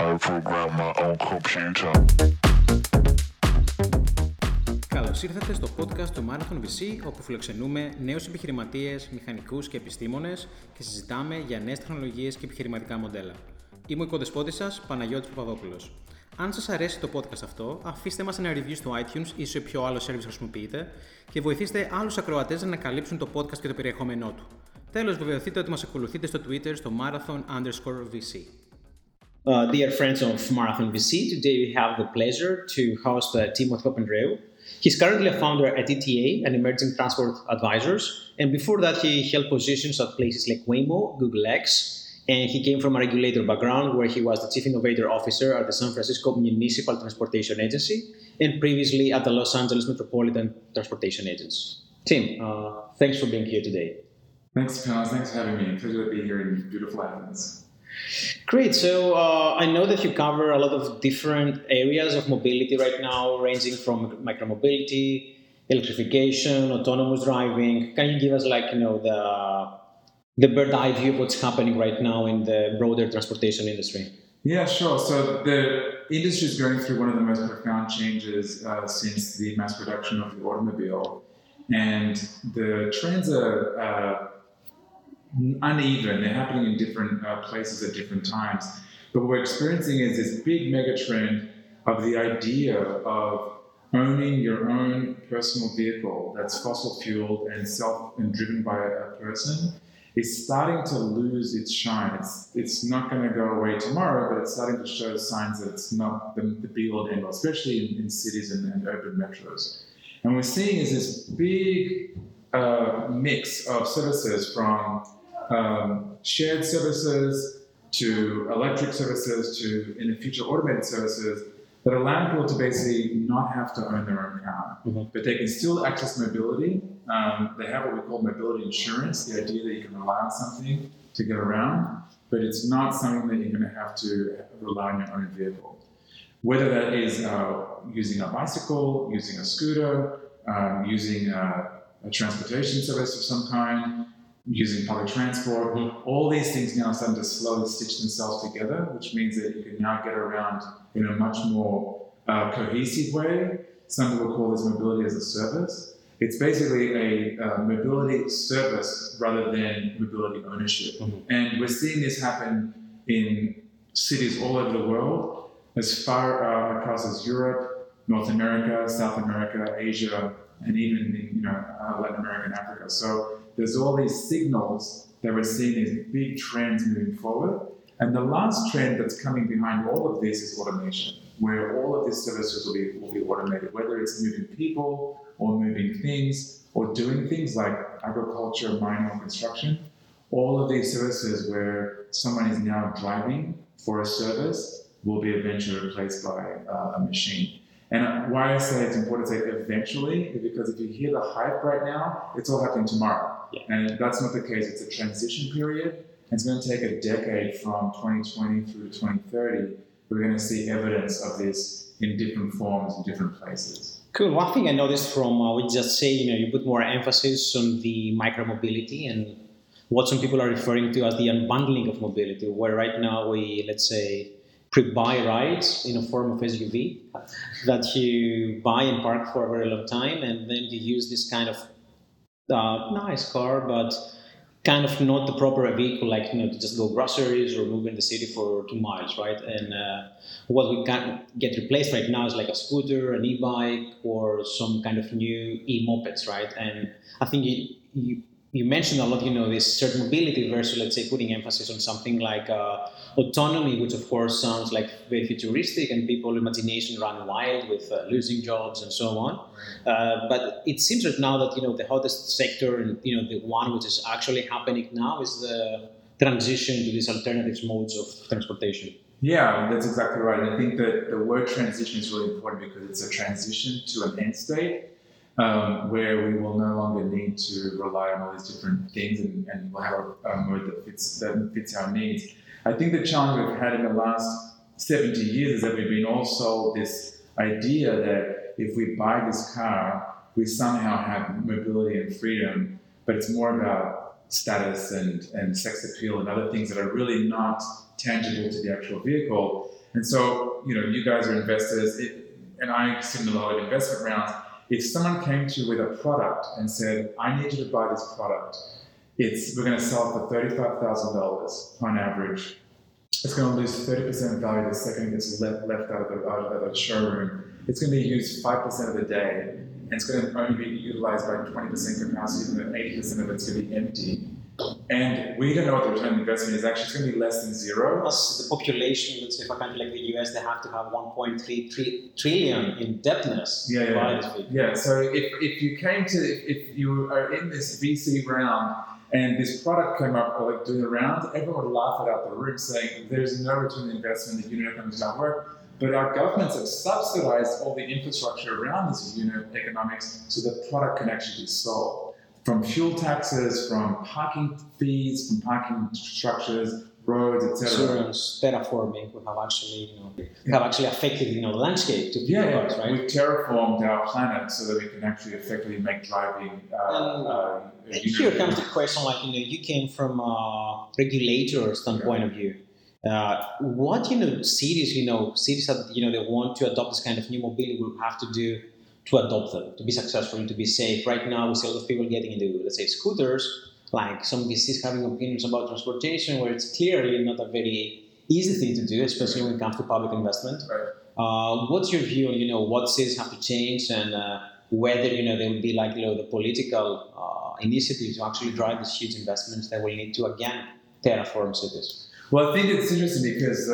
I program my own computer. Καλώς ήρθατε στο podcast του Marathon VC, όπου φιλοξενούμε νέους επιχειρηματίες, μηχανικούς και επιστήμονες και συζητάμε για νέες τεχνολογίες και επιχειρηματικά μοντέλα. Είμαι ο οικοδεσπότης σας, Παναγιώτης Παπαδόπουλος. Αν σας αρέσει το podcast αυτό, αφήστε μας ένα review στο iTunes ή σε ποιο άλλο service χρησιμοποιείτε και βοηθήστε άλλους ακροατές να ανακαλύψουν το podcast και το περιεχόμενό του. Τέλος, βεβαιωθείτε ότι μας ακολουθείτε στο Twitter στο marathon underscore VC. Uh, dear friends of Marathon VC, today we have the pleasure to host uh, Timothy Papandreou. He's currently a founder at ETA, an emerging transport advisors, and before that he held positions at places like Waymo, Google X, and he came from a regulator background where he was the chief innovator officer at the San Francisco Municipal Transportation Agency and previously at the Los Angeles Metropolitan Transportation Agency. Tim, uh, thanks for being here today. Thanks, Panos. Thanks for having me. Pleasure to be here in beautiful Athens. Great. So uh, I know that you cover a lot of different areas of mobility right now, ranging from micromobility, electrification, autonomous driving. Can you give us, like, you know, the the bird eye view of what's happening right now in the broader transportation industry? Yeah, sure. So the industry is going through one of the most profound changes uh, since the mass production of the automobile, and the trends are uh, uneven. They're happening in different uh, places at different times. But what we're experiencing is this big mega trend of the idea of owning your own personal vehicle that's fossil fueled and self and driven by a person is starting to lose its shine. It's, it's not going to go away tomorrow, but it's starting to show signs that it's not the, the be all and end all, especially in, in cities and, and urban metros. And we're seeing is this big uh, mix of services from um, shared services to electric services to, in the future, automated services that allow people to basically not have to own their own car, Mhm. but they can still access mobility. Um, they have what we call mobility insurance, the idea that you can rely on something to get around, but it's not something that you're going to have to rely on your own vehicle. Whether that is uh, using a bicycle, using a scooter, um, using a, a transportation service of some kind, using public transport, all these things now are starting to slowly stitch themselves together, which means that you can now get around in a much more uh, cohesive way. Some people call this mobility as a service. It's basically a uh, mobility service rather than mobility ownership. Mhm. And we're seeing this happen in cities all over the world, as far uh, across as Europe, North America, South America, Asia, and even in you know uh, Latin America and Africa. So there's all these signals that we're seeing these big trends moving forward. And the last trend that's coming behind all of this is automation, where all of these services will be, will be automated, whether it's moving people or moving things or doing things like agriculture, mining, or construction. All of these services where someone is now driving for a service will be eventually replaced by uh, a machine. And why I say it's important to say eventually is because if you hear the hype right now, it's all happening tomorrow. Yeah. And that's not the case. It's a transition period. It's going to take a decade from 2020 through 2030. We're going to see evidence of this in different forms in different places. Cool. One thing I noticed from uh, what you just say, you know, you put more emphasis on the micromobility and what some people are referring to as the unbundling of mobility, where right now we, let's say, pre-buy rides in a form of SUV that you buy and park for a very long time, and then you use this kind of uh, nice car, but kind of not the proper vehicle, like you know, to just go groceries or move in the city for two miles, right? And uh, what we can get replaced right now is like a scooter, an e-bike, or some kind of new e-mopeds, right? And I think you, you you mentioned a lot, you know, this certain mobility versus, let's say, putting emphasis on something like uh, autonomy, which of course sounds like very futuristic, and people imagination run wild with uh, losing jobs and so on. Uh, but it seems right now that you know the hottest sector, and you know the one which is actually happening now, is the transition to these alternative modes of transportation. Yeah, that's exactly right. I think that the word transition is really important because it's a transition to an end state um, where we will no longer need to rely on all these different things and, and we'll have a, mode that fits, that fits our needs. I think the challenge we've had in the last 70 years is that we've been all sold this idea that if we buy this car, we somehow have mobility and freedom, but it's more about status and, and sex appeal and other things that are really not tangible to the actual vehicle. And so, you know, you guys are investors, it, and I sit in a lot of investment rounds. If someone came to you with a product and said, I need you to buy this product, it's we're going to sell it for $35,000 on average. It's going to lose 30% value the second it gets left, left out, of the, out of the showroom. It's going to be used 5% of the day, and it's going to only be utilized by 20% capacity, and then 80% of it's going to be empty. And we don't know what the return on investment is. Actually, it's going to be less than zero. Plus, the population, let's say, for a country like the US, they have to have 1.3 tri- trillion indebtedness Yeah, to buy yeah, yeah. So if, if you came to, if you are in this VC round and this product came up or like doing the round, everyone would laugh it out the room saying there's no return on investment, the unit economics not work. But our governments have subsidized all the infrastructure around this unit economics so the product can actually be sold. From fuel taxes, from parking fees, from parking structures, roads, etc. Insurance, terraforming, we have actually, you know, we have actually affected, you know, the landscape to Yeah, yeah. right? we've terraformed our planet so that we can actually effectively make driving. Uh, Um, uh, here comes the question, like you know, you came from a regulator standpoint of view. Uh, what you know, cities, you know, cities that you know they want to adopt this kind of new mobility will have to do to adopt them to be successful, to be safe. Right now, we see a lot of people getting into, let's say, scooters. Like some VCs having opinions about transportation, where it's clearly not a very easy thing to do, especially when it comes to public investment. Right. Uh, what's your view on you know what cities have to change and uh, whether you know there will be like you know the political uh, initiative to actually drive these huge investments that will need to again terraform cities. Well, I think it's interesting because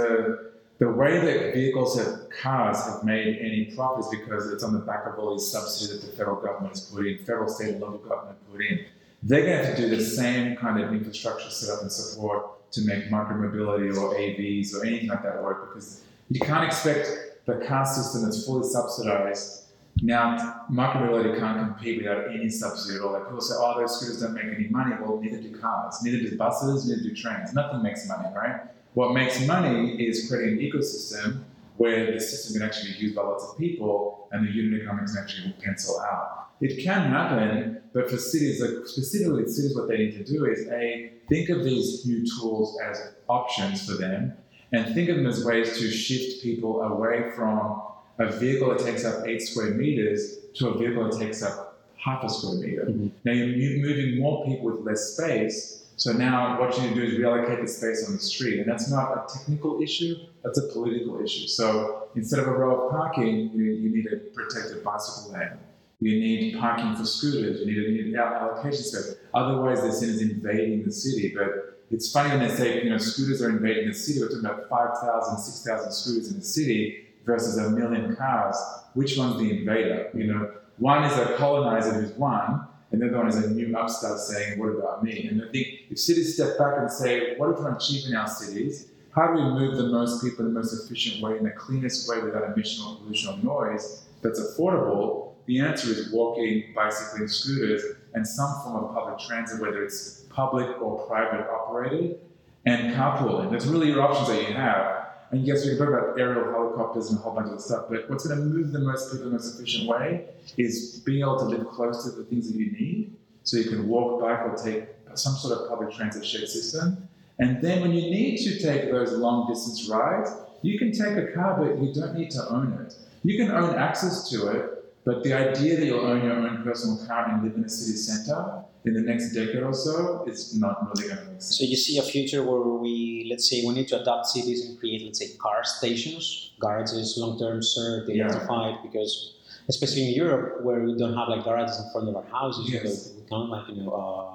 the way that vehicles have cars have made any profit is because it's on the back of all these subsidies that the federal government has put in, federal, state, and local government put in. They're going to have to do the same kind of infrastructure setup and support to make micromobility or AVs or anything like that work because you can't expect the car system that's fully subsidized. Now, micromobility can't compete without any subsidy at all. Like people say, oh, those scooters don't make any money. Well, neither do cars, neither do buses, neither do trains. Nothing makes money, right? What makes money is creating an ecosystem where the system can actually be used by lots of people and the unit economics can actually pencil out. It can happen, but for cities, like specifically cities, what they need to do is A, think of these new tools as options for them and think of them as ways to shift people away from a vehicle that takes up eight square meters to a vehicle that takes up half a square meter. Mhm. Now you're moving more people with less space. So now what you need to do is reallocate the space on the street. And that's not a technical issue, that's a political issue. So instead of a row of parking, you, you need a protected bicycle lane. You need parking for scooters. You need an allocation space. Otherwise, they're as invading the city. But it's funny when they say, you know, scooters are invading the city. We're talking about 5,000, 6,000 scooters in the city versus a million cars. Which one's the invader? You know, one is a colonizer who's one, and the other one is a new upstart saying, what about me? And I think if cities step back and say, what are we trying to achieve in our cities? How do we move the most people in the most efficient way, in the cleanest way without emission or pollution or noise that's affordable? The answer is walking, bicycling, scooters, and some form of public transit, whether it's public or private operated, and carpooling. That's really your options that you have. And yes, we can talk about aerial helicopters and a whole bunch of stuff, but what's going to move the most people in the most efficient way is being able to live close to the things that you need. So you can walk, bike, or take some sort of public transit shared system. And then when you need to take those long distance rides, you can take a car, but you don't need to own it. You can own access to it, but the idea that you'll own your own personal car and live in a city center in the next decade or so is not really going to make sense. So you see a future where we, let's say, we need to adopt cities and create, let's say, car stations, garages, long-term served, Yeah. electrified, because especially in Europe where we don't have like garages in front of our houses, Yes. so we can't like you know. Uh,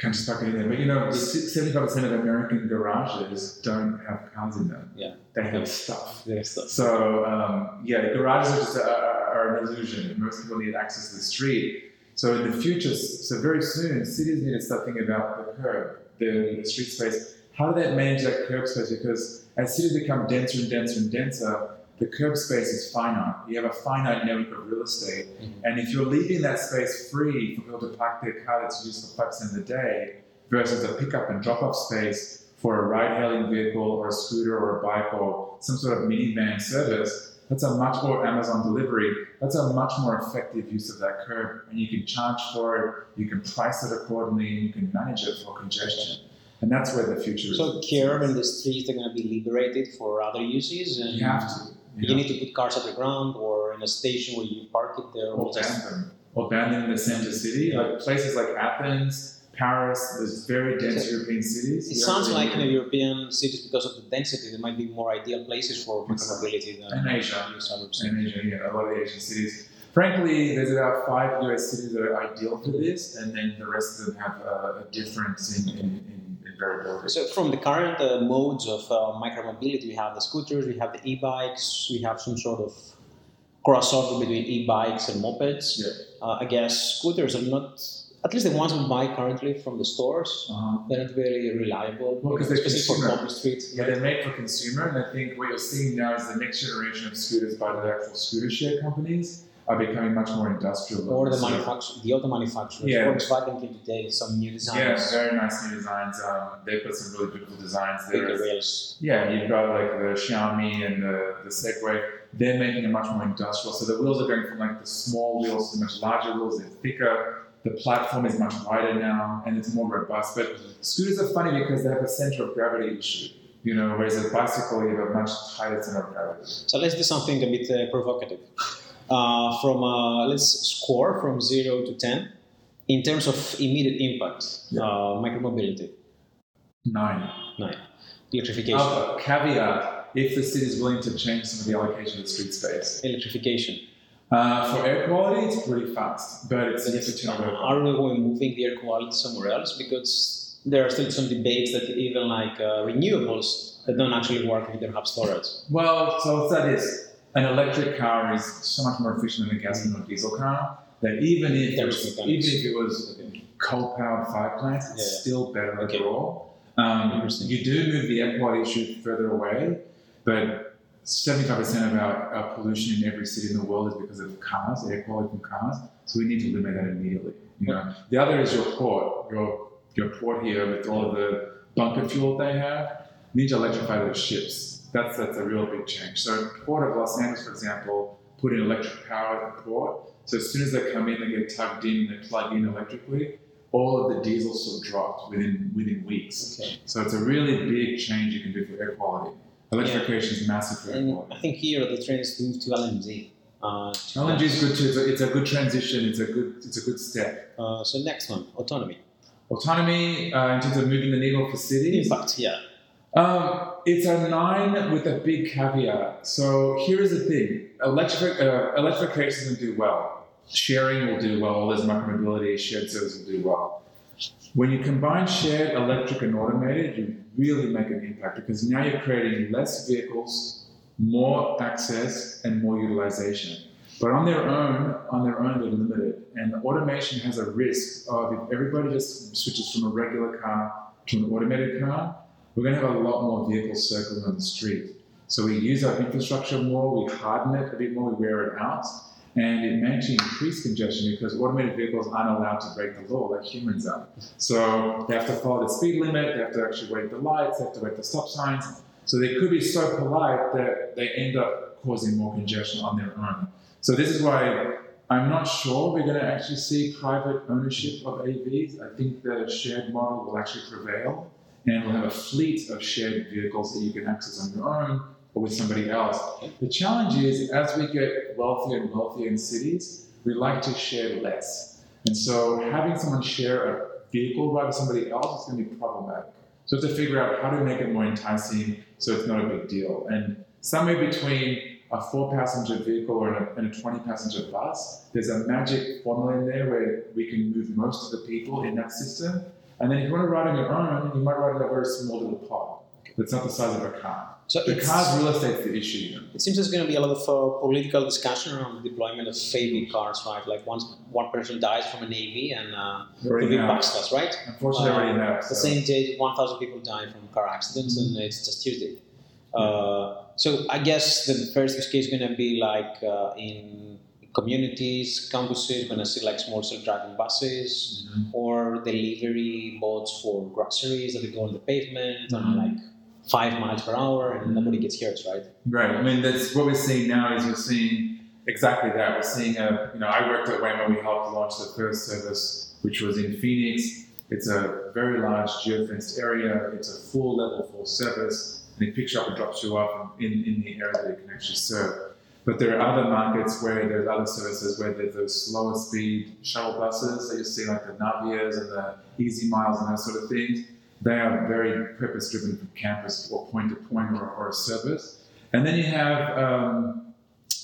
Can't just it in there. But you know, seventy-five percent of American garages don't have cars in them. Yeah. they have stuff. there's stuff. So um, yeah, garages are just a, are an illusion. Most people need access to the street. So in the future, so very soon, cities need to start thinking about the curb, the, the street space. How do they manage that curb space? Because as cities become denser and denser and denser, the curb space is finite. You have a finite network of real estate. Mhm. And if you're leaving that space free for people to park their car that's used for five percent of the day versus a pickup and drop off space for a ride hailing vehicle or a scooter or a bike or some sort of minivan service, that's a much more Amazon delivery, that's a much more effective use of that curb. And you can charge for it, you can price it accordingly, and you can manage it for congestion. and that's where the future is. So curb and the streets are going to be liberated for other uses, and you have to. you need to put cars at the ground or in a station where you park it there, or or ban them, or ban them in the center city, like places like Athens, Paris. There's very dense So- European cities. It sounds like in European cities, because of the density, there might be more ideal places for micromobility than And Asia. suburbs. in Asia, yeah, a lot of the Asian cities. Frankly, there's about five US cities that are ideal for this, and then the rest of them have a, a difference in, in, in, in variability. So from the current uh, modes of uh, micromobility, we have the scooters, we have the e-bikes, we have some sort of crossover between e-bikes and mopeds. Yeah. Uh, I guess scooters are not, at least the ones we buy currently from the stores, Uh-huh. they're not very reliable, Well, 'cause they're for consumer. public street. Yeah, they're made for consumer, and I think what you're seeing now is the next generation of scooters by the actual scooter share companies are becoming much more industrial. Or the manufacturer, the auto manufacturers. Yeah. Volkswagen came today some new designs. Yeah, very nice new designs. Um, they put some really beautiful designs there. Bigger rails. Yeah, you've got like the Xiaomi and the, the Segway. They're making it much more industrial. So the wheels are going from like the small wheels to much larger wheels. They're thicker. The platform is much wider now and it's more robust. But scooters are funny because they have a center of gravity issue. You know, whereas a bicycle you have a much tighter center of gravity. So let's do something a bit uh, provocative. Uh, from uh, let's score from zero to ten in terms of immediate impact. Yeah. Uh, micromobility, Nine. nine. Electrification, Uh, caveat: if the city is willing to change some of the allocation of the street space. electrification. Uh, for air quality, it's pretty fast, but it's to turn over. Are we moving the air quality somewhere else? Because there are still some debates that even like uh, renewables that don't actually work if you don't have storage. Well, so that is an electric car is so much more efficient than a gasoline or diesel car that even if it was, even if it was coal powered fire plants, it's Yeah. still better Okay. overall. Um, you do move the air quality issue further away, but 75% of our, our pollution in every city in the world is because of cars, air quality from cars. So we need to limit that immediately. You know, the other is your port, your your port here with all of the bunker fuel they have. You need to electrify those ships. That's that's a real big change. So Port of Los Angeles, for example, put in electric power at the port. So as soon as they come in, they get tugged in, and they plug in electrically. All of the diesel sort of dropped within within weeks. Okay. So it's a really big change you can do for air quality. Electrification is massive for And quality. I think here the trend is to move to LNG. Uh, to- LNG is good too. It's a, it's a good transition. It's a good it's a good step. Uh, so next one, autonomy. Autonomy uh, in terms of moving the needle for cities. Impact, yeah. Um, it's a nine with a big caveat. So here is the thing: electric uh, electrification will do well. Sharing will do well. All this micromobility, shared service will do well. When you combine shared, electric, and automated, you really make an impact because now you're creating less vehicles, more access, and more utilization. But on their own, on their own, they're limited. And automation has a risk of if everybody just switches from a regular car to an automated car, we're going to have a lot more vehicles circling on the street. So we use our infrastructure more, we harden it a bit more, we wear it out, and it may actually increase congestion because automated vehicles aren't allowed to break the law like humans are. So they have to follow the speed limit, they have to actually wait the lights, they have to wait the stop signs. So they could be so polite that they end up causing more congestion on their own. So this is why I'm not sure we're going to actually see private ownership of AVs. I think the shared model will actually prevail, and we'll have a fleet of shared vehicles that you can access on your own or with somebody else. The challenge is, as we get wealthier and wealthier in cities, we like to share less, and so having someone share a vehicle ride with somebody else is going to be problematic. So to figure out how to make it more enticing so it's not a big deal. And somewhere between a four passenger vehicle and a 20 passenger bus, there's a magic formula in there where we can move most of the people in that system. And then if you want to ride on your own, you might ride in a very small little pod that's not the size of a car. So car's real estate's the issue. It seems there's going to be a lot of uh, political discussion around the deployment of AV cars, right? Like once one person dies from an AV and uh, We already the big have. backslash, right? Unfortunately, I already have. The same day, 1,000 people die from car accidents, and it's just Tuesday. Uh, so I guess the first use case is going to be like uh, in communities, campuses, going to see like small self-driving buses Mhm. or delivery boats for groceries that go on the pavement Mhm. on like five miles per hour, and nobody gets hurt, right? Right. I mean, that's what we're seeing now is we're seeing exactly that. We're seeing a, you know, I worked at Waymo. We helped launch the first service, which was in Phoenix. It's a very large geofenced area. It's a full level four service, and it picks you up and drops you off in, in the area that it can actually serve. But there are other markets where there's other services where there's those slower speed shuttle buses that you see, like the Navyas and the EasyMiles and those sort of things. They are very purpose driven from campus or point to point or, or a service. And then you have um,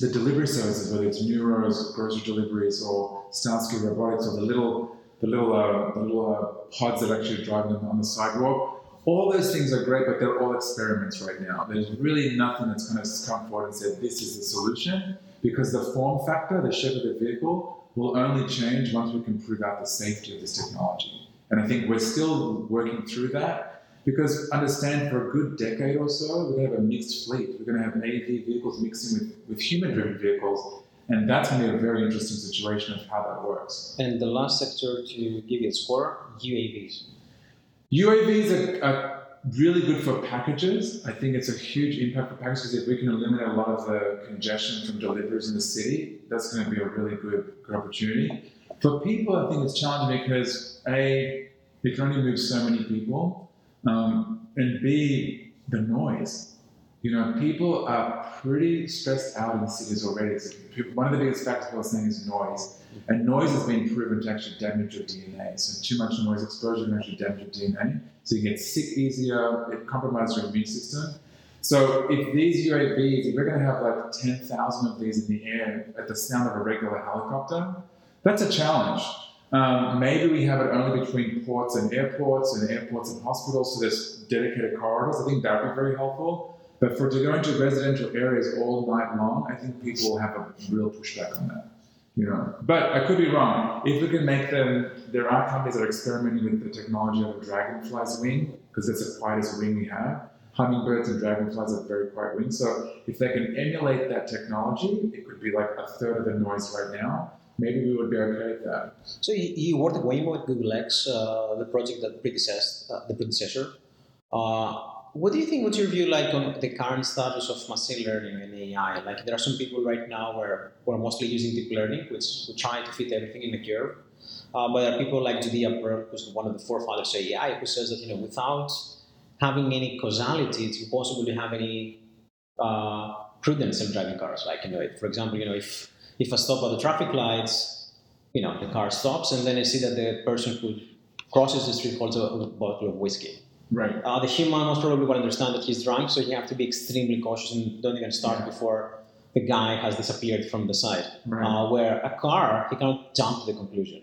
the delivery services, whether it's Nuros, grocery deliveries, or Starsky Robotics, or the little the little uh, the little uh, pods that actually drive them on the sidewalk. All those things are great, but they're all experiments right now. There's really nothing that's going to come forward and say this is the solution, because the form factor, the shape of the vehicle, will only change once we can prove out the safety of this technology. And I think we're still working through that because understand for a good decade or so, we're going to have a mixed fleet. We're going to have AV vehicles mixing with, with human driven vehicles. And that's going to be a very interesting situation of how that works. And the last sector to give you a score UAVs. UAVs are, are really good for packages. I think it's a huge impact for packages. If we can eliminate a lot of the congestion from deliveries in the city, that's going to be a really good, good opportunity. For people, I think it's challenging because A, you can only move so many people, um, and B, the noise. You know, people are pretty stressed out in cities already. One of the biggest factors are saying is noise. And noise has been proven to actually damage your DNA. So too much noise exposure can actually damage your DNA. So you get sick easier, it compromises your immune system. So if these UAVs, if we're going to have like 10,000 of these in the air at the sound of a regular helicopter, that's a challenge. Um, maybe we have it only between ports and airports and airports and hospitals, so there's dedicated corridors. I think that would be very helpful. But for to go into residential areas all night long, I think people will have a real pushback on that. You know, but I could be wrong. If we can make them, there are companies that are experimenting with the technology of a dragonfly's wing because it's the quietest wing we have. Hummingbirds and dragonflies have very quiet wings. So if they can emulate that technology, it could be like a third of the noise right now. Maybe we would be okay with that. So you, you worked at Waymo at Google X, uh, the project that predecessed uh, the predecessor. Uh, what do you think? What's your view like on the current status of machine learning and AI? Like there are some people right now where who are mostly using deep learning, which who try to fit everything in the curve. Uh, but there are people like Judea Pearl, who's one of the forefathers of AI, who says that you know without having any causality, it's impossible to have any uh, prudence in driving cars. Like you know, for example, you know if if I stop at the traffic lights, you know the car stops, and then I see that the person who crosses the street holds a, a bottle of whiskey Right. uh, the human most probably will understand that he's drunk, so you have to be extremely cautious and don't even start Yeah. before the guy has disappeared from the side. Right. Uh, where a car, he cannot jump to the conclusion.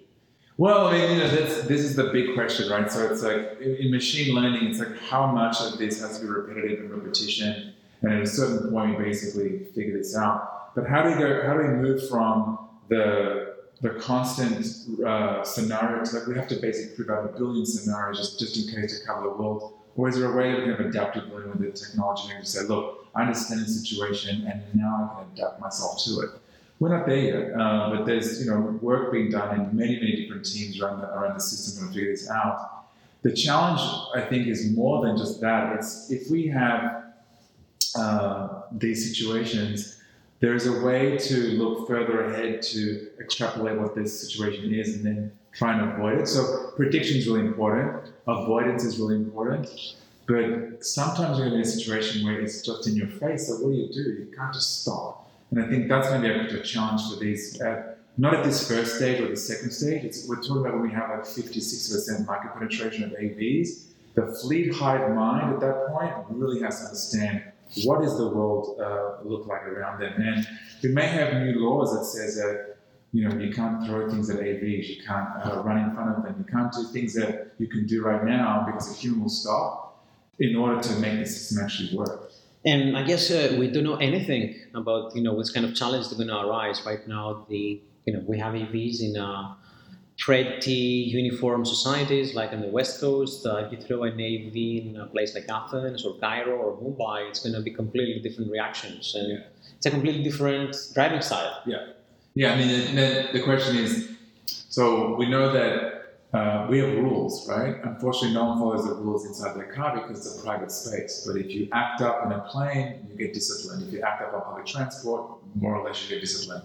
Well, I mean, you know, this is the big question, right? So it's like in, in machine learning, it's like how much of this has to be repetitive and repetition, and at a certain point, you basically figure this out. But how do we go? How do we move from the the constant uh, scenario to like we have to basically prove out a billion scenarios just, just in case to cover the world? Or is there a way that we can adaptive learning with the technology and say, look, I understand the situation, and now I can adapt myself to it. We're not there yet, uh, but there's you know work being done in many many different teams around the, around the system to figure this out. The challenge I think is more than just that. It's if we have uh, these situations, there's a way to look further ahead to extrapolate what this situation is and then try and avoid it. So prediction is really important. Avoidance is really important. But sometimes you're in a situation where it's just in your face. So what do you do? You can't just stop. And I think that's going to be a, challenge for these. Uh, not at this first stage or the second stage. It's, we're talking about when we have like 50, 60% market penetration of AVs. The fleet hive mind at that point really has to understand what does the world uh, look like around them. And we may have new laws that says that you know you can't throw things at AVs, you can't uh, run in front of them, you can't do things that you can do right now because a human will stop in order to make the system actually work. And I guess uh, we don't know anything about you know what kind of challenge are going to arise right now. The you know we have EVs in uh, pretty uniform societies like on the west coast. Uh, if you throw a navy in a place like Athens or Cairo or Mumbai, it's going to be completely different reactions, and Yeah. it's a completely different driving style. Yeah, yeah I mean, the, question is so we know that uh, we have rules, right? Unfortunately, no one follows the rules inside their car because it's a private space. But if you act up in a plane, you get disciplined. If you act up on public transport, more or less you get disciplined.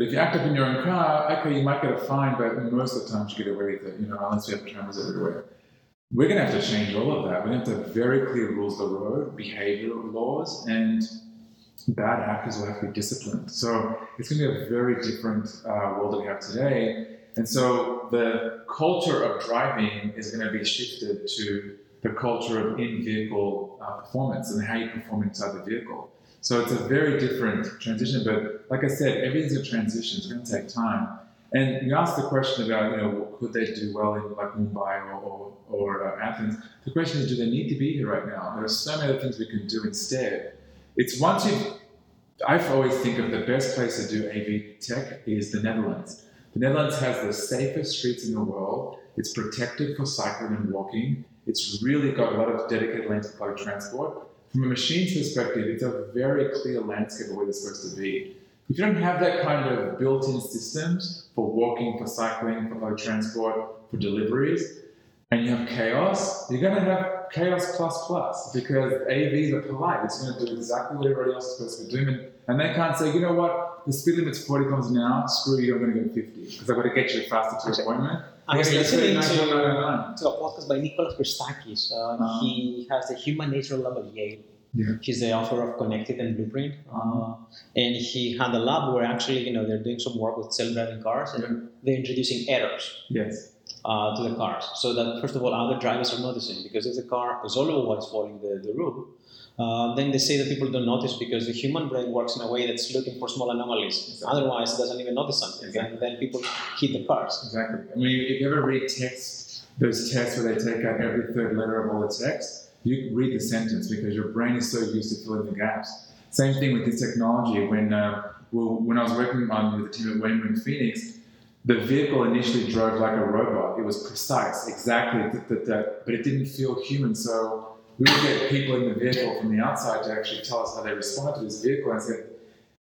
But if you act up in your own car, okay, you might get a fine, but most of the time you get away with it, you know, unless we have cameras everywhere. We're going to have to change all of that. We're going to have to have very clear rules of the road, behavioral laws, and bad actors will have to be disciplined. So it's going to be a very different uh, world that we have today. And so the culture of driving is going to be shifted to the culture of in-vehicle uh, performance and how you perform inside the vehicle. So it's a very different transition. But like I said, everything's a transition. It's going to take time. And you asked the question about, you know, could they do well in like Mumbai or, or, or uh, Athens? The question is, do they need to be here right now? There are so many other things we can do instead. It's once you, I always think of the best place to do AV tech is the Netherlands. The Netherlands has the safest streets in the world. It's protected for cycling and walking. It's really got a lot of dedicated lanes for public transport. From a machine's perspective, it's a very clear landscape of where they're supposed to be. If you don't have that kind of built-in systems for walking, for cycling, for public transport, for deliveries, and you have chaos, you're going to have chaos plus plus because AVs are polite. It's going to do exactly what everybody else is supposed to be doing. And they can't say, you know what, the speed limit's 40 kilometers an hour, screw you, I'm going to go 50 because I've got to get you faster to your appointment. I was You're gonna get listening to, to a podcast by Nicholas Christakis. Uh, Uh-huh. He has the Human Nature Lab at Yale. Yeah. He's the author of Connected and Blueprint. Uh, and he had a lab where actually, you know, they're doing some work with self-driving cars and they're introducing errors Yes. uh, to the cars. So that first of all, other drivers are noticing because if the car is all over always following the, the rule, uh, then they say that people don't notice because the human brain works in a way that's looking for small anomalies. Exactly. Otherwise, it doesn't even notice something, Exactly. and then people hit the cars. Exactly. I mean, if you ever read text, those tests where they take out every third letter of all the text, you read the sentence because your brain is so used to filling the gaps. Same thing with this technology. When uh, well, when I was working on with the team at Waymo in Phoenix, the vehicle initially drove like a robot. It was precise, exactly, th- th- th- but it didn't feel human. So we would get people in the vehicle from the outside to actually tell us how they respond to this vehicle. And I said,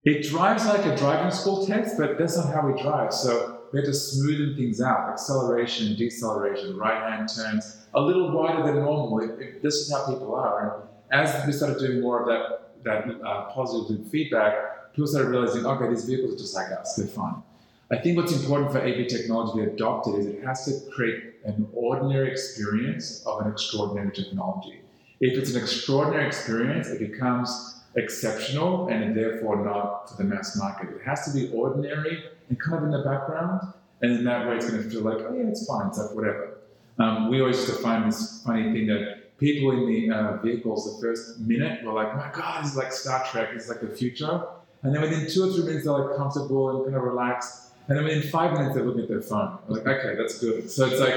it drives like a driving school test, but that's not how we drive. So we had to smoothen things out, acceleration, deceleration, right-hand turns, a little wider than normal. If, if this is how people are. And as we started doing more of that, that uh, positive feedback, people started realizing, okay, these vehicles are just like us, they're fine. I think what's important for AV technology to be adopted is it has to create an ordinary experience of an extraordinary technology. If it's an extraordinary experience, it becomes exceptional and therefore not for the mass market. It has to be ordinary and kind of in the background, and in that way, it's going to feel like, oh yeah, it's fine, it's like whatever. Um, we always used to find this funny thing that people in the uh, vehicles, the first minute, were like, my God, is like Star Trek, it's like the future. And then within two or three minutes, they're like comfortable and kind of relaxed. And then within five minutes, they're looking at their phone. Like, okay, that's good. So it's like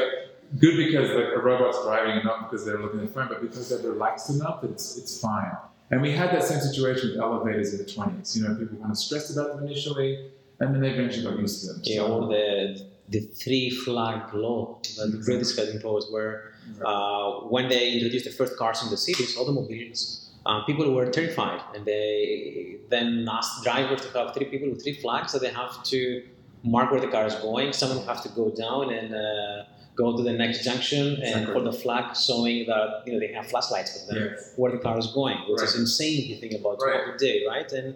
good because like a robot's driving, and not because they're looking at the phone, but because they're relaxed enough it's, it's fine. And we had that same situation with elevators in the 20s. You know, people kind of stressed about them initially, and then they eventually got used to them. Yeah, or the the three flag law that the British had imposed, where uh, when they introduced the first cars in the cities, automobiles, uh, people were terrified, and they then asked drivers to have three people with three flags that they have to mark where the car is going. Someone has to go down and uh, go to the next junction and Exactly. hold the flag showing that you know they have flashlights for them Yes. where the car is going, which is insane if you think about Right. what we do, right? And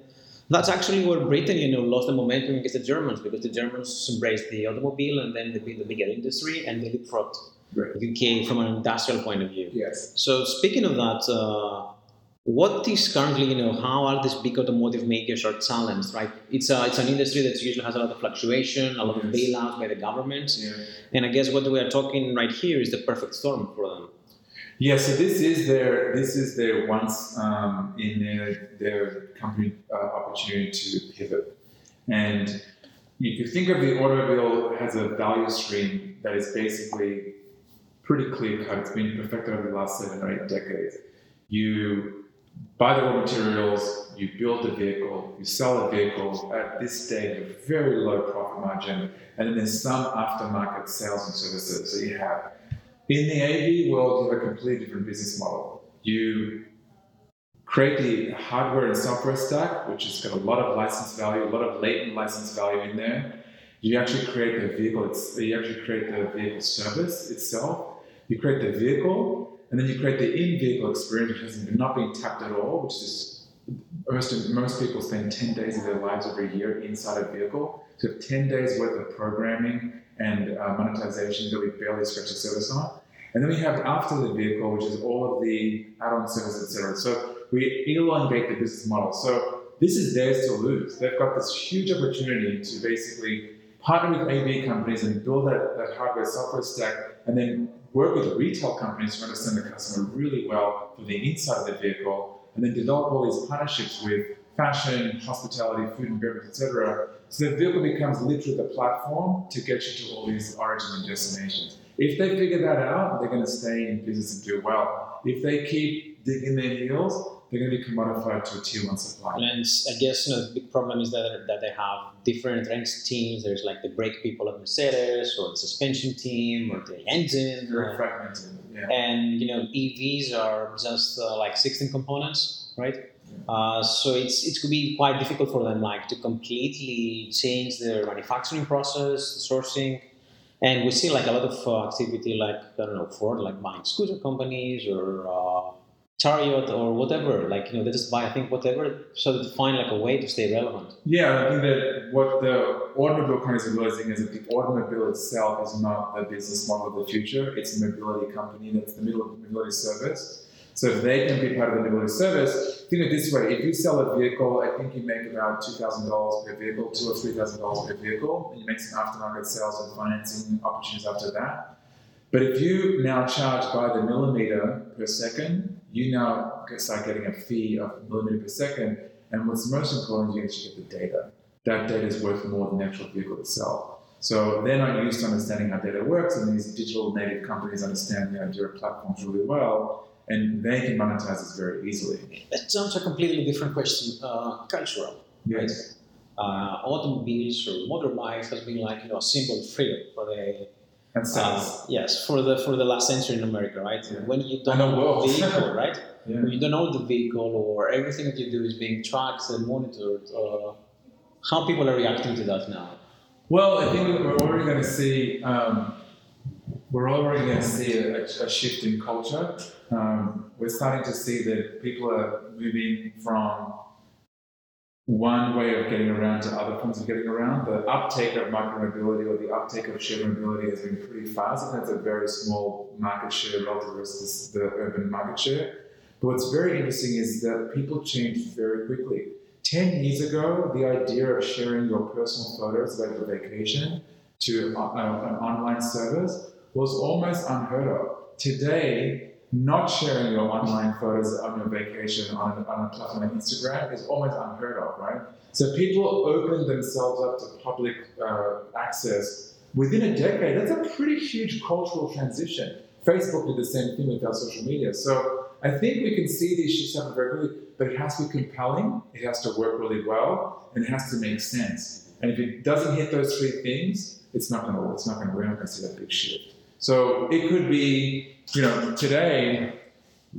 that's actually where Britain, you know, lost the momentum against the Germans because the Germans embraced the automobile and then they built the bigger industry and they leapfrogged Right. UK from an industrial point of view. Yes. So speaking of that, uh, what is currently, you know, how are these big automotive makers are challenged, right? It's a, it's an industry that usually has a lot of fluctuation, a lot of bailouts by the governments, Yeah. and I guess what we are talking right here is the perfect storm for them. Yeah, so this is their this is their once um, in their their company uh, opportunity to pivot, and if you think of the automobile as a value stream that is basically pretty clear cut, it's been perfected over the last seven or eight decades. You buy the raw materials, you build the vehicle, you sell a vehicle at this stage a very low profit margin, and then there's some aftermarket sales and services. that you have in the AV world, you have a completely different business model. You create the hardware and software stack, which has got a lot of license value, a lot of latent license value in there. You actually create the vehicle. You actually create the vehicle service itself. You create the vehicle, and then you create the in-vehicle experience, which has not been tapped at all, which is most, most people spend 10 days of their lives every year inside a vehicle. So 10 days worth of programming and uh, monetization that we barely scratch the surface on. And then we have after the vehicle, which is all of the add-on services, etc. So we elongate the business model. So this is theirs to lose. They've got this huge opportunity to basically partner with AV companies and build that, that hardware software stack and then work with retail companies to understand the customer really well for the inside of the vehicle and then develop all these partnerships with fashion, hospitality, food and beverage, etc. So the vehicle becomes literally the platform to get you to all these origins and destinations. If they figure that out, they're going to stay in business and do well. If they keep digging their heels, they're going to be commodified to a tier one supplier. And I guess you know, the big problem is that, that they have different ranks teams. There's like the brake people at Mercedes, or the suspension team, or the engine. Very fragmented. Yeah. And you know, EVs are just uh, like 16 components, right? Uh, so it's it could be quite difficult for them, like to completely change their manufacturing process, sourcing, and we see like a lot of uh, activity, like I don't know, Ford, like buying scooter companies or uh, Chariot or whatever. Like you know, they just buy I think whatever, so they find like a way to stay relevant. Yeah, I think that what the automobile companies are realizing is that the automobile itself is not the business model of the future. It's a mobility company that's the middle of mobility service. So if they can be part of the mobility service, think of this way: if you sell a vehicle, I think you make about two thousand dollars per vehicle, two or three thousand dollars per vehicle, and you make some aftermarket sales and financing opportunities after that. But if you now charge by the millimeter per second, you now start getting a fee of a millimeter per second. And what's most important is you actually get the data. That data is worth more than the actual vehicle itself. So they're not used to understanding how data works, and these digital native companies understand the idea of platforms really well, and they can monetize this very easily. That sounds a completely different question, uh, cultural. Yes. Uh, automobiles or motorbikes has been like you know a symbol of freedom for the And uh, yes for the for the last century in America, right? Yeah. When you don't And the own world. the vehicle, right? yeah. When you don't own the vehicle or everything that you do is being tracked and monitored. Uh, how people are reacting to that now? Well, I think we're already going to see um, we're already going to see a, a shift in culture. Um, we're starting to see that people are moving from one way of getting around to other forms of getting around. The uptake of micromobility or the uptake of shared mobility has been pretty fast, and that's a very small market share relative to the urban market share. But what's very interesting is that people change very quickly. 10 years ago, the idea of sharing your personal photos about your vacation to uh, an online service was almost unheard of. Today, not sharing your online photos on your vacation on, on a platform like Instagram is almost unheard of, right? So people open themselves up to public uh, access within a decade. That's a pretty huge cultural transition. Facebook did the same thing with our social media. So I think we can see these shifts happen very quickly, but it has to be compelling, it has to work really well, and it has to make sense. And if it doesn't hit those three things, it's not going to. It's not going to. We're not going to see that big shift. So it could be, you know, today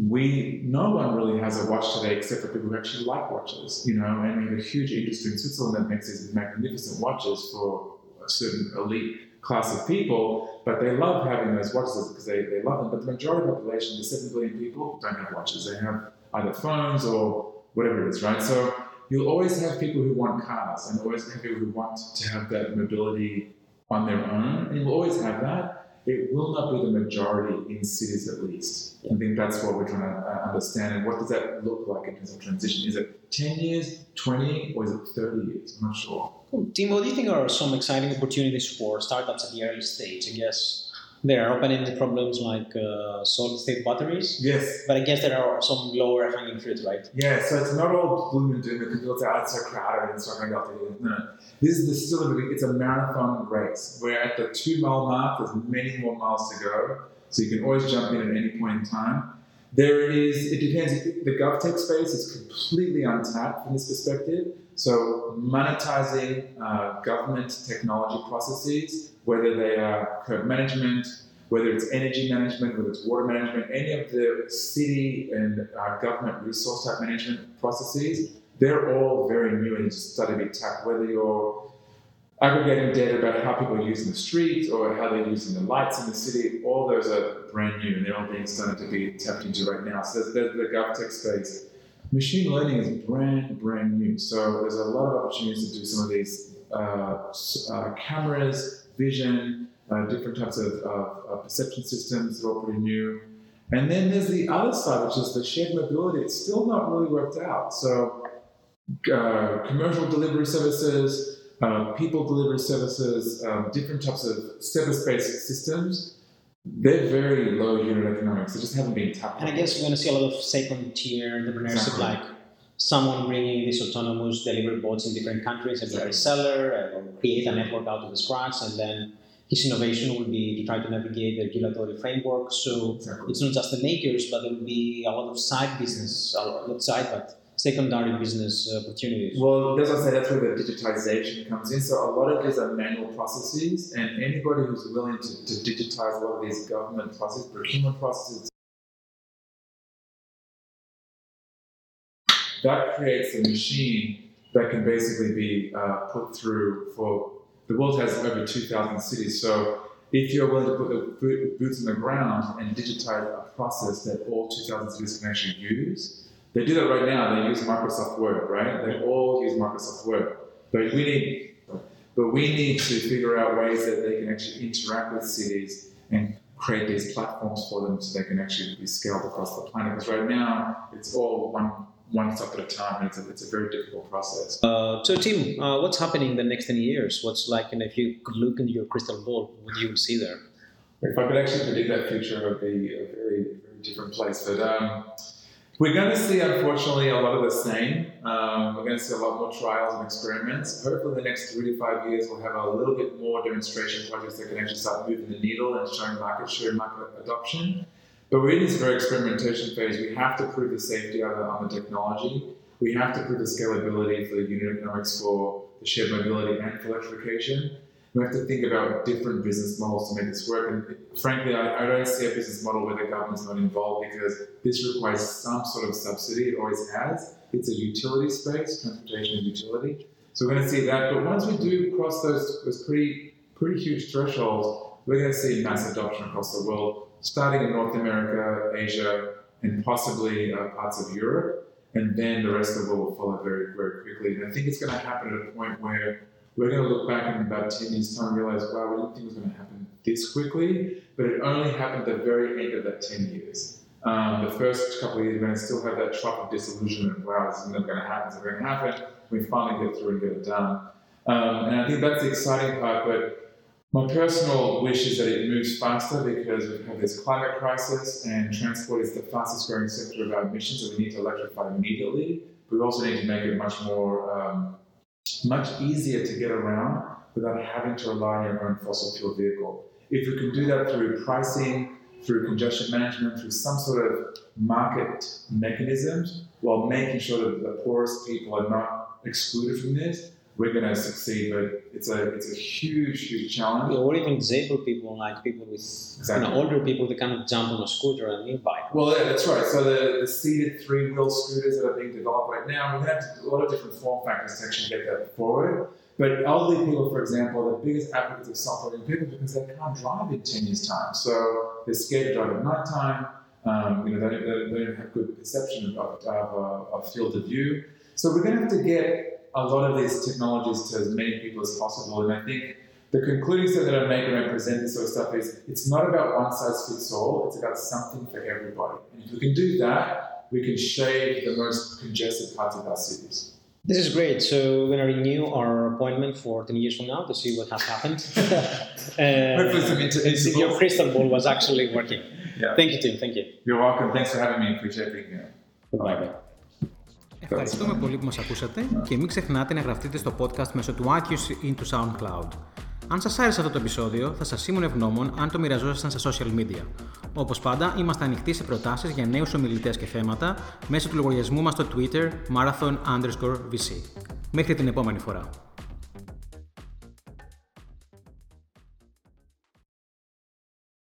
we no one really has a watch today except for people who actually like watches. You know, and we have a huge industry in Switzerland that makes these magnificent watches for a certain elite class of people, but they love having those watches because they, they love them. But the majority of the population, the seven billion people, don't have watches. They have either phones or whatever it is, right? So you'll always have people who want cars and always have people who want to have that mobility on their own. And you'll always have that. It will not be the majority in cities at least. I think that's what we're trying to uh, understand. And what does that look like in terms of transition? Is it 10 years, 20, or is it 30 years? I'm not sure. Cool. Tim, what do you think are some exciting opportunities for startups at the early stage? I guess there are open-ended problems like uh, solid-state batteries, Yes. but I guess there are some lower hanging fruit, right? Yeah, so it's not all gloom and doom because people say, oh, it's so crowded and so on. No, no. This is the still a, it's a marathon race. We're at the two mile mark. There's many more miles to go, so you can always jump in at any point in time. There is. It depends. The GovTech space is completely untapped from this perspective. So monetizing uh, government technology processes, whether they are curb management, whether it's energy management, whether it's water management, any of the city and uh, government resource type management processes, they're all very new and just starting to be tapped. Whether you're aggregating data about how people are using the streets or how they're using the lights in the city, all those are brand new and they're all being started to be tapped into right now. So there's, there's the GovTech space. machine learning is brand, brand new. So there's a lot of opportunities to do some of these uh, uh, cameras, vision, uh, different types of uh, perception systems that are all pretty new. And then there's the other side, which is the shared mobility. It's still not really worked out. So uh, commercial delivery services, uh, people delivery services, um, different types of service-based systems, they're very low unit economics. They just haven't been tapped. And I guess we're going to see a lot of second tier entrepreneurship, Exactly. like someone bringing these autonomous delivery bots in different countries and be a reseller uh, or create a network out of the scratch. And then his innovation will be to try to navigate the regulatory framework. So Exactly. it's not just the makers, but there will be a lot of side business, uh, not side, but secondary business opportunities. Well, as I say, that's where the digitization comes in. So a lot of these are manual processes, and anybody who's willing to, to digitize a lot of these government processes, procurement processes, that creates a machine that can basically be uh, put through for the world has over 2,000 cities. So if you're willing to put the boots on the ground and digitize a process that all 2,000 cities can actually use, they do that right now. They use Microsoft Word, right? They all use Microsoft Word. But we need, but we need to figure out ways that they can actually interact with cities and create these platforms for them so they can actually be scaled across the planet. Because right now it's all one one step at a time, and it's a, it's a very difficult process. Uh, so, Tim, uh, what's happening in the next 10 years? What's like, and if you could look into your crystal ball, what do you will see there? If I could actually predict that future, it would be a very, very different place. But um, we're going to see, unfortunately, a lot of the same. Um, we're going to see a lot more trials and experiments. Hopefully, in the next three to five years, we'll have a little bit more demonstration projects that can actually start moving the needle and showing market share and market adoption. But we're in this very experimentation phase. We have to prove the safety on the, on the technology. We have to prove the scalability for the unit economics for the shared mobility and for electrification. We have to think about different business models to make this work. And frankly, I, I don't see a business model where the government's not involved because this requires some sort of subsidy. It always has. It's a utility space, transportation utility. So we're going to see that. But once we do cross those, those pretty pretty huge thresholds, we're going to see mass adoption across the world, starting in North America, Asia, and possibly uh, parts of Europe. And then the rest of the world will follow very, very quickly. And I think it's going to happen at a point where we're going to look back in about 10 years' time and realize, wow, we didn't think it was going to happen this quickly, but it only happened at the very end of that 10 years. Um, the first couple of years, we're going to still have that trough of disillusionment. Wow, this is never going to happen. It's never going to happen. We finally get through and get it done. Um, and I think that's the exciting part. But my personal wish is that it moves faster because we have this climate crisis, and transport is the fastest growing sector of our emissions, so we need to electrify immediately. We also need to make it much more, um, much easier to get around without having to rely on your own fossil fuel vehicle. If we can do that through pricing, through congestion management, through some sort of market mechanisms, while making sure that the poorest people are not excluded from this, we're going to succeed. But it's a it's a huge, huge challenge. Or even disabled people, like people with Exactly. you know, older people that cannot jump on a scooter and e-bike. Well, yeah, that's right. So the, the seated three-wheel scooters that are being developed right now, we're going to have to a lot of different form factors to actually get that forward. But elderly people, for example, are the biggest advocates of self-driving people because they can't drive in 10 years' time. So they're scared to drive at nighttime. Um, you know, they, they, they don't have good perception of, of, uh, of field of view. So we're going to have to get a lot of these technologies to as many people as possible. And I think the concluding statement that I make when I present this sort of stuff is it's not about one size fits all, it's about something for everybody. And if we can do that, we can shave the most congested parts of our cities. This is great. So we're going to renew our appointment for 10 years from now to see what has happened. uh, Hopefully some inter- if your crystal ball was actually working. Yeah. Thank you, Tim. Thank you. You're welcome. Thanks for having me. Appreciate being here. Goodbye. Ευχαριστούμε πολύ που μας ακούσατε και μην ξεχνάτε να γραφτείτε στο podcast μέσω του iTunes ή του SoundCloud. Αν σας άρεσε αυτό το επεισόδιο, θα σας ήμουν ευγνώμων αν το μοιραζόσασταν στα social media. Όπως πάντα, είμαστε ανοιχτοί σε προτάσεις για νέους ομιλητές και θέματα μέσω του λογαριασμού μας στο Twitter marathon underscore VC. Μέχρι την επόμενη φορά.